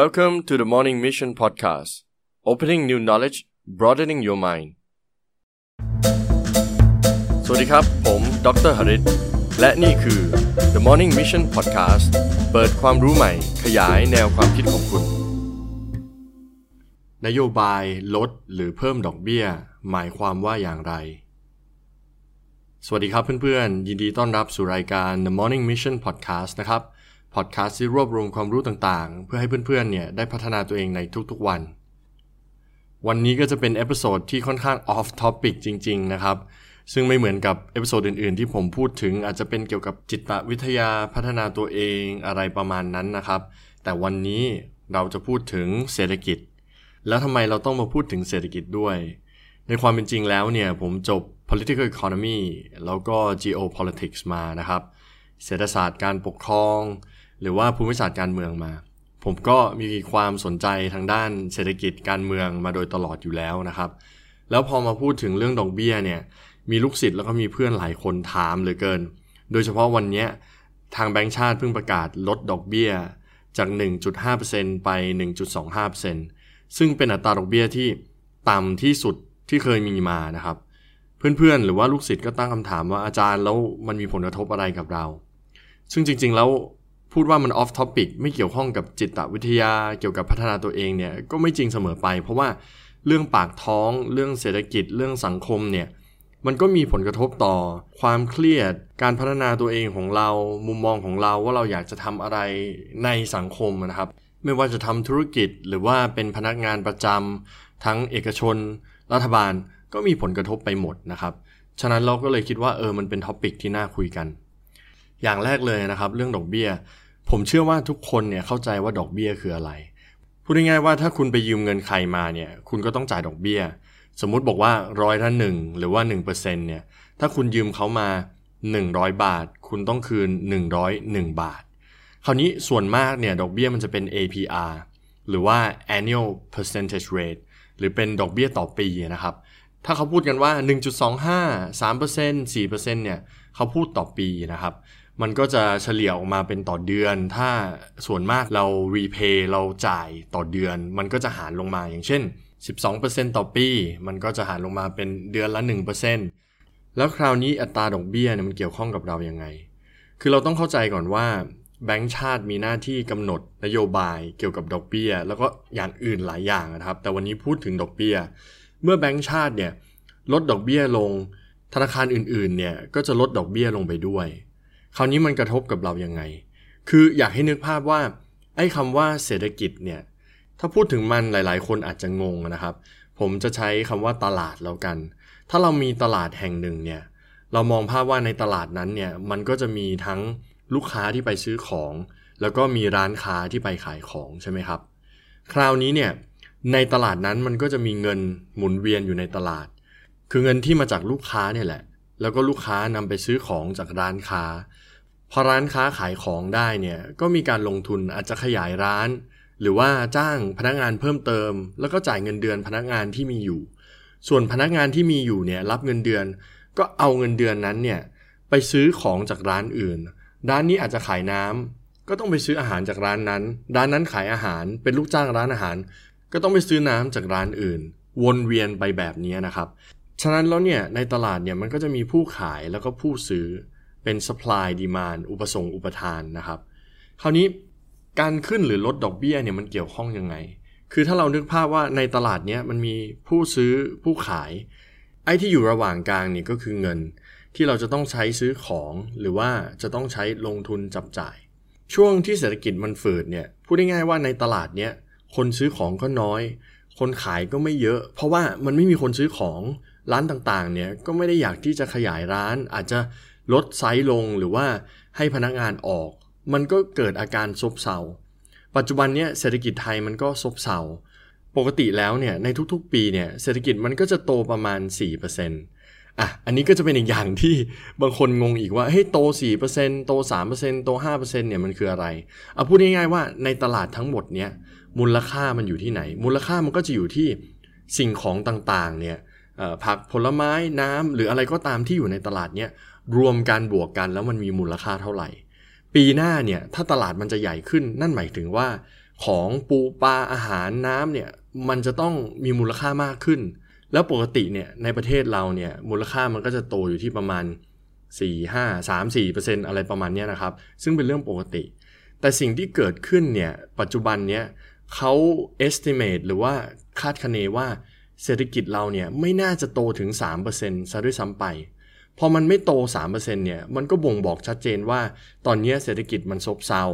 Welcome to the Morning Mission Podcast Opening new knowledge broadening your mind สวัสดีครับ ผมดรหริตและนี่คือ The Morning Mission Podcast เปิดความรู้ใหม่ ขยายแนวความคิดของคุณ นโยบายลดหรือเพิ่มดอกเบี้ย หมายความว่าอย่างไร สวัสดีครับเพื่อนๆ ยินดีต้อนรับสู่รายการ The Morning Mission Podcast นะครับ พอดแคสต์ที่รวบรวมความรู้ต่างๆ เพื่อให้เพื่อนๆ เนี่ยได้พัฒนาตัวเองในทุกๆวัน วันนี้ก็จะเป็น episode ที่ค่อนข้าง off topic จริง ๆ นะครับ ซึ่งไม่เหมือนกับ episode อื่นๆ ที่ผมพูดถึงอาจจะเป็นเกี่ยวกับจิตวิทยาพัฒนาตัวเองอะไรประมาณนั้นนะครับ แต่วันนี้เราจะพูดถึงเศรษฐกิจ แล้วทำไมเราต้องมาพูดถึงเศรษฐกิจด้วย ในความเป็นจริงแล้วเนี่ยผมจบ political economy แล้วก็ geopolitics มานะครับ เศรษฐศาสตร์การปกครอง หรือว่าภูมิศาสตร์การเมืองมา ผมก็มีความสนใจทางด้านเศรษฐกิจการเมืองมาโดยตลอดอยู่แล้วนะครับ แล้วพอมาพูดถึงเรื่องดอกเบี้ยเนี่ยมีลูกศิษย์แล้วก็มีเพื่อนหลายคนถามเหลือเกิน โดยเฉพาะวันนี้ทางแบงก์ชาติเพิ่งประกาศลดดอกเบี้ยจาก 1.5%ไป 1.25%ซึ่งเป็นอัตราดอกเบี้ยที่ต่ำที่สุดที่เคยมีมานะครับ เพื่อนๆ หรือว่าลูกศิษย์ก็ตั้งคำถามว่าอาจารย์แล้วมันมีผลกระทบอะไรกับเรา ซึ่งจริง ๆ แล้วพูดว่ามันออฟท็อปิกไม่เกี่ยวข้องกับจิตวิทยาเกี่ยวกับพัฒนาตัวเองเนี่ยก็ไม่จริงเสมอไป เพราะว่าเรื่องปากท้อง เรื่องเศรษฐกิจเรื่องสังคมเนี่ยมันก็มีผลกระทบต่อความเครียด การพัฒนาตัวเองของเรา มุมมองของเราว่าเราอยากจะทำอะไรในสังคมนะครับ ไม่ว่าจะทำธุรกิจหรือว่าเป็นพนักงานประจำทั้งเอกชน รัฐบาลก็มีผลกระทบไปหมดนะครับ ฉะนั้นเราก็เลยคิดว่าเออมันเป็นท็อปิกที่น่าคุยกัน อย่างแรกเลยนะครับ เรื่องดอกเบี้ย ผมเชื่อว่าทุกคนเนี่ยเข้าใจว่าดอกเบี้ยคืออะไร พูดง่ายๆว่าถ้าคุณไปยืมเงินใครมาเนี่ย คุณก็ต้องจ่ายดอกเบี้ย สมมุติบอกว่าร้อยละหนึ่งหรือว่า1%เนี่ย ถ้าคุณยืมเขามา 100 บาท คุณต้องคืน 101 บาท คราวนี้ส่วนมากเนี่ยดอกเบี้ยมันจะเป็น APR หรือว่า annual percentage rate หรือเป็นดอกเบี้ยต่อปีนะครับ ถ้าเขาพูดกันว่า 1.25 3% 4%เนี่ยเขาพูดต่อปีนะครับ มันก็จะเฉลี่ยออกมาเป็นต่อเดือน ถ้าส่วนมากเรา repay เราจ่ายต่อเดือน มันก็จะหารลงมาอย่างเช่น 12%ต่อปี มันก็จะหารลงมาเป็นเดือนละ 1%แล้วคราวนี้อัตราดอกเบี้ยเนี่ยมันเกี่ยวข้องกับเรายัางไง คือเราต้องเข้าใจก่อนว่าแบงก์ชาติมีหน้าที่กำหนดนโยบายเกี่ยวกับดอกเบี้ย แล้วก็อย่างอื่นหลายอย่างนะครับ แต่วันนี้พูดถึงดอกเบี้ย เมื่อแบงก์ชาติเนี่ยลดดอกเบี้ยลง ธนาคารอื่นๆเนี่ยก็จะลดดอกเบี้ยลงไปด้วย คราวนี้มันกระทบกับเรายังไง คืออยากให้นึกภาพว่า ไอ้คำว่าเศรษฐกิจเนี่ย ถ้าพูดถึงมันหลาย ๆ คนอาจจะงงนะครับ ผมจะใช้คำว่าตลาดแล้วกัน ถ้าเรามีตลาดแห่งหนึ่งเนี่ย เรามองภาพว่าในตลาดนั้นเนี่ย มันก็จะมีทั้งลูกค้าที่ไปซื้อของ แล้วก็มีร้านค้าที่ไปขายของใช่ไหมครับ คราวนี้เนี่ย ในตลาดนั้นมันก็จะมีเงินหมุนเวียนอยู่ในตลาด คือเงินที่มาจากลูกค้าเนี่ยแหละ แล้วก็ลูกค้านำไปซื้อของจากร้านค้า พอร้านค้าขายของได้เนี่ยก็มีการลงทุนอาจจะขยายร้าน หรือว่าจ้างพนักงานเพิ่มเติม แล้วก็จ่ายเงินเดือนพนักงานที่มีอยู่ ส่วนพนักงานที่มีอยู่เนี่ยรับเงินเดือน ก็เอาเงินเดือนนั้นเนี่ยไปซื้อของจากร้านอื่น ร้านนี้อาจจะขายน้ำก็ต้องไปซื้ออาหารจากร้านนั้น ร้านนั้นขายอาหารเป็นลูกจ้างร้านอาหาร ก็ต้องไปซื้อน้ำจากร้านอื่น วนเวียนไปแบบนี้นะครับ ฉะนั้นแล้วเนี่ยในตลาดเนี่ยมันก็จะมีผู้ขายแล้วก็ผู้ซื้อ เป็น supply demand อุปสงค์อุปทานนะครับ คราวนี้การขึ้นหรือลดดอกเบี้ยเนี่ยมันเกี่ยวข้องยังไง คือถ้าเรานึกภาพว่าในตลาดเนี้ยมันมีผู้ซื้อผู้ขาย ไอ้ที่อยู่ระหว่างกลางเนี่ยก็คือเงิน ที่เราจะต้องใช้ซื้อของหรือว่าจะต้องใช้ลงทุนจับจ่าย ช่วงที่เศรษฐกิจมันฝืดเนี่ยพูดง่ายๆว่าในตลาดเนี้ยคนซื้อของก็น้อย คนขายก็ไม่เยอะ เพราะว่ามันไม่มีคนซื้อของร้านต่างๆเนี่ยก็ไม่ได้อยากที่จะขยายร้านอาจจะ ลดไซส์ลงหรือว่าให้พนักงานออก มันก็เกิดอาการซบเซา ปัจจุบันเนี้ยเศรษฐกิจไทยมันก็ซบเซา ปกติแล้วเนี่ยในทุกๆ ปีเนี่ยเศรษฐกิจมันก็จะโตประมาณ 4%อะ อันนี้ก็จะเป็นอีกอย่างที่บางคนงงอีกว่า เฮ้ย โต 4%โต 3%โต 5%เนี่ย มันคืออะไร เอาพูดง่ายๆว่าในตลาดทั้งหมดเนี่ย มูลค่ามันอยู่ที่ไหน มูลค่ามันก็จะอยู่ที่สิ่งของต่างๆ เนี่ยผักผลไม้น้ำหรืออะไรก็ตามที่อยู่ในตลาดเนี่ย รวมกันบวกกันแล้วมันมีมูลค่าเท่าไหร่ ปีหน้าเนี่ยถ้าตลาดมันจะใหญ่ขึ้นนั่นหมายถึงว่า ของปูปลาอาหารน้ำเนี่ยมันจะต้องมีมูลค่ามากขึ้น แล้วปกติเนี่ยในประเทศเราเนี่ยมูลค่ามันก็จะโตอยู่ที่ประมาณ 4 5 3 4อร์เซ็นอะไรประมาณนี้นะครับ ซึ่งเป็นเรื่องปกติ แต่สิ่งที่เกิดขึ้นเนี่ยปัจจุบันเนี้ยเขา estimate หรือว่าคาดคะเนว่าเศรษฐกิจเราเนี่ยไม่น่าจะโตถึง 3%ซะด้วยซ้ำไป พอมันไม่โต 3%เนี่ย มันก็บ่งบอกชัดเจนว่า ตอนนี้เศรษฐกิจมันซบเซา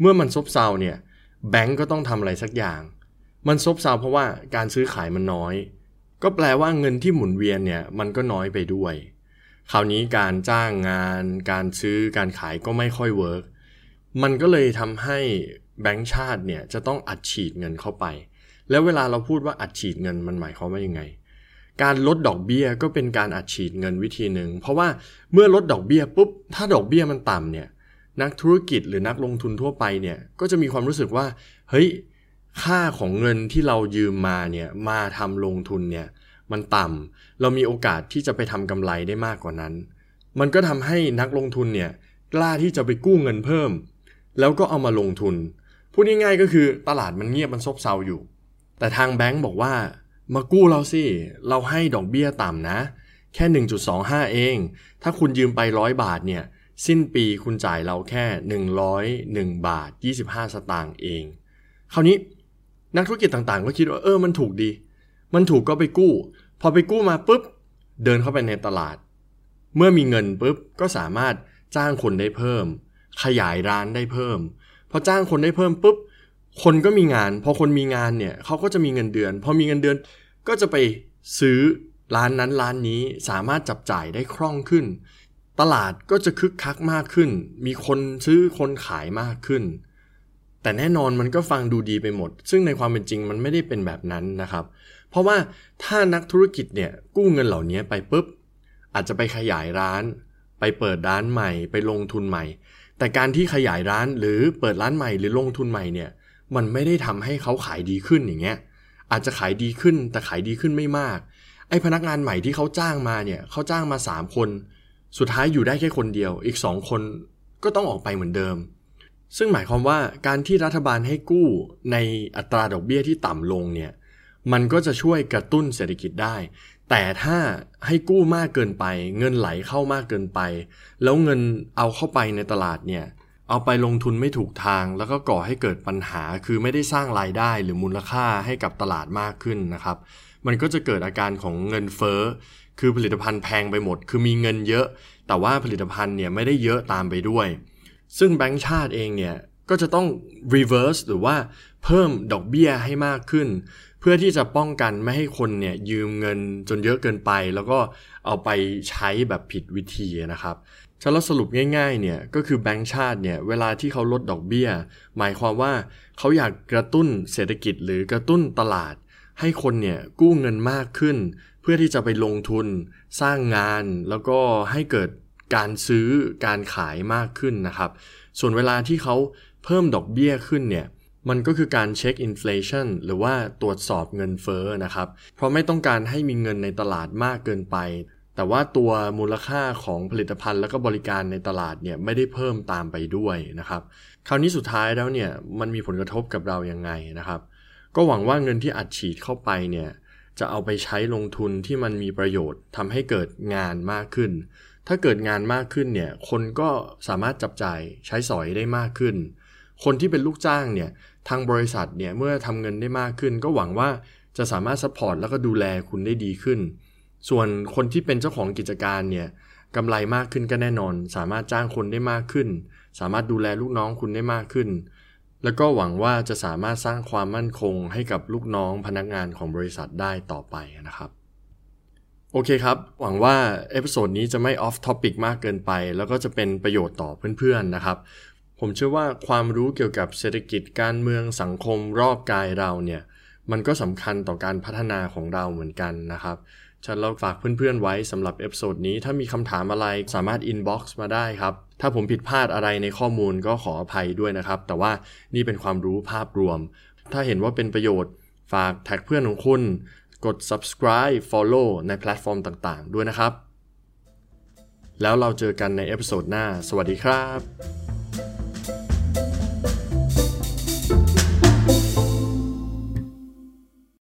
เมื่อมันซบเซาเนี่ย แบงก์ก็ต้องทำอะไรสักอย่าง มันซบเซาเพราะว่าการซื้อขายมันน้อย ก็แปลว่าเงินที่หมุนเวียนเนี่ย มันก็น้อยไปด้วย คราวนี้การจ้างงาน การซื้อ การขายก็ไม่ค่อยเวิร์ก มันก็เลยทำให้แบงก์ชาติเนี่ยจะต้องอัดฉีดเงินเข้าไป แล้วเวลาเราพูดว่าอัดฉีดเงินมันหมายความว่ายังไง การลดดอกเบี้ยก็เป็นการอัดฉีดเงินวิธีหนึ่ง เพราะว่าเมื่อลดดอกเบี้ยปุ๊บ ถ้าดอกเบี้ยมันต่ำเนี่ย นักธุรกิจหรือนักลงทุนทั่วไปเนี่ย ก็จะมีความรู้สึกว่า เฮ้ย ค่าของเงินที่เรายืมมาเนี่ย มาทำลงทุนเนี่ย มันต่ำเรามีโอกาสที่จะไปทำกำไรได้มากกว่านั้น มันก็ทำให้นักลงทุนเนี่ย กล้าที่จะไปกู้เงินเพิ่ม แล้วก็เอามาลงทุน พูดง่ายๆก็คือตลาดมันเงียบมันซบเซาอยู่ แต่ทางแบงก์บอกว่า มากู้เราสิ เราให้ดอกเบี้ยต่ำนะ แค่ 1.25 เอง ถ้าคุณยืมไปร้อยบาทเนี่ย สิ้นปีคุณจ่ายเราแค่ 101 บาท 25 สตางค์เอง คราวนี้นักธุรกิจต่างๆ ก็คิดว่าเออ มันถูกดี มันถูกก็ไปกู้ พอไปกู้มาปุ๊บ เดินเข้าไปในตลาด เมื่อมีเงินปุ๊บ ก็สามารถจ้างคนได้เพิ่ม ขยายร้านได้เพิ่ม พอจ้างคนได้เพิ่มปุ๊บ คนก็มีงาน พอคนมีงานเนี่ยเขาก็จะมีเงินเดือน พอมีเงินเดือนก็จะไปซื้อร้านนั้นร้านนี้สามารถจับจ่ายได้คล่องขึ้น ตลาดก็จะคึกคักมากขึ้น มีคนซื้อคนขายมากขึ้น แต่แน่นอนมันก็ฟังดูดีไปหมด ซึ่งในความเป็นจริงมันไม่ได้เป็นแบบนั้นนะครับ เพราะว่าถ้านักธุรกิจเนี่ยกู้เงินเหล่านี้ไปปุ๊บอาจจะไปขยายร้าน ไปเปิดร้านใหม่ ไปลงทุนใหม่ แต่การที่ขยายร้านหรือเปิดร้านใหม่หรือลงทุนใหม่เนี่ย มันไม่ได้ทำให้เขาขายดีขึ้นอย่างเงี้ย อาจจะขายดีขึ้นแต่ขายดีขึ้นไม่มาก ไอ้พนักงานใหม่ที่เขาจ้างมาเนี่ยเขาจ้างมา 3 คน สุดท้ายอยู่ได้แค่คนเดียว อีก 2 คนก็ต้องออกไปเหมือนเดิม ซึ่งหมายความว่าการที่รัฐบาลให้กู้ในอัตราดอกเบี้ยที่ต่ำลงเนี่ย มันก็จะช่วยกระตุ้นเศรษฐกิจได้ แต่ถ้าให้กู้มากเกินไป เงินไหลเข้ามากเกินไป แล้วเงินเอาเข้าไปในตลาดเนี่ย เอาไปลงทุนไม่ถูกทาง แล้วก็ก่อให้เกิดปัญหาคือไม่ได้สร้างรายได้หรือมูลค่าให้กับตลาดมากขึ้นนะครับ มันก็จะเกิดอาการของเงินเฟ้อคือผลิตภัณฑ์แพงไปหมด คือมีเงินเยอะ แต่ว่าผลิตภัณฑ์เนี่ยไม่ได้เยอะตามไปด้วย ซึ่งแบงก์ชาติเองเนี่ยก็จะต้อง reverse หรือว่าเพิ่มดอกเบี้ยให้มากขึ้น เพื่อที่จะป้องกันไม่ให้คนเนี่ยยืมเงินจนเยอะเกินไป แล้วก็เอาไปใช้แบบผิดวิธีนะครับ ฉะนั้นสรุปง่ายๆเนี่ยก็คือแบงก์ชาติเนี่ยเวลาที่เขาลดดอกเบี้ย หมายความว่าเขาอยากกระตุ้นเศรษฐกิจหรือกระตุ้นตลาด ให้คนเนี่ยกู้เงินมากขึ้น เพื่อที่จะไปลงทุน สร้างงาน แล้วก็ให้เกิดการซื้อการขายมากขึ้นนะครับ ส่วนเวลาที่เขาเพิ่มดอกเบี้ยขึ้นเนี่ยมันก็คือการเช็คอินฟลชันหรือว่าตรวจสอบเงินเฟ้อนะครับ เพราะไม่ต้องการให้มีเงินในตลาดมากเกินไป แต่ว่าตัวมูลค่าของผลิตภัณฑ์แล้วก็บริการในตลาดเนี่ยไม่ได้เพิ่มตามไปด้วยนะครับ คราวนี้สุดท้ายแล้วเนี่ยมันมีผลกระทบกับเรายังไงนะครับ ก็หวังว่าเงินที่อัดฉีดเข้าไปเนี่ยจะเอาไปใช้ลงทุนที่มันมีประโยชน์ทำให้เกิดงานมากขึ้น ถ้าเกิดงานมากขึ้นเนี่ยคนก็สามารถจับจ่ายใช้สอยได้มากขึ้น คนที่เป็นลูกจ้างเนี่ยทางบริษัทเนี่ยเมื่อทำเงินได้มากขึ้น ก็หวังว่าจะสามารถ support แล้วก็ดูแลคุณได้ดีขึ้น ส่วนคนที่เป็นเจ้าของกิจการเนี่ยกำไรมากขึ้นก็แน่นอน สามารถจ้างคนได้มากขึ้น สามารถดูแลลูกน้องคุณได้มากขึ้น แล้วก็หวังว่าจะสามารถสร้างความมั่นคงให้กับลูกน้องพนักงานของบริษัทได้ต่อไปนะครับ โอเคครับ หวังว่า episode นี้จะไม่ off topic มากเกินไป แล้วก็จะเป็นประโยชน์ต่อเพื่อนๆนะครับ ผมเชื่อว่าความรู้เกี่ยวกับเศรษฐกิจการเมืองสังคมรอบกายเราเนี่ยมันก็สำคัญต่อการพัฒนาของเราเหมือนกันนะครับ งั้นเราฝากเพื่อนๆไว้สำหรับ episode นี้ถ้ามีคำถามอะไรสามารถ inbox มาได้ครับ ถ้าผมผิดพลาดอะไรในข้อมูลก็ขออภัยด้วยนะครับ แต่ว่านี่เป็นความรู้ภาพรวม ถ้าเห็นว่าเป็นประโยชน์ฝาก tag เพื่อนของคุณ กด subscribe follow ในแพลตฟอร์มต่างๆ ด้วยนะครับ แล้วเราเจอกันใน episode หน้า สวัสดีครับ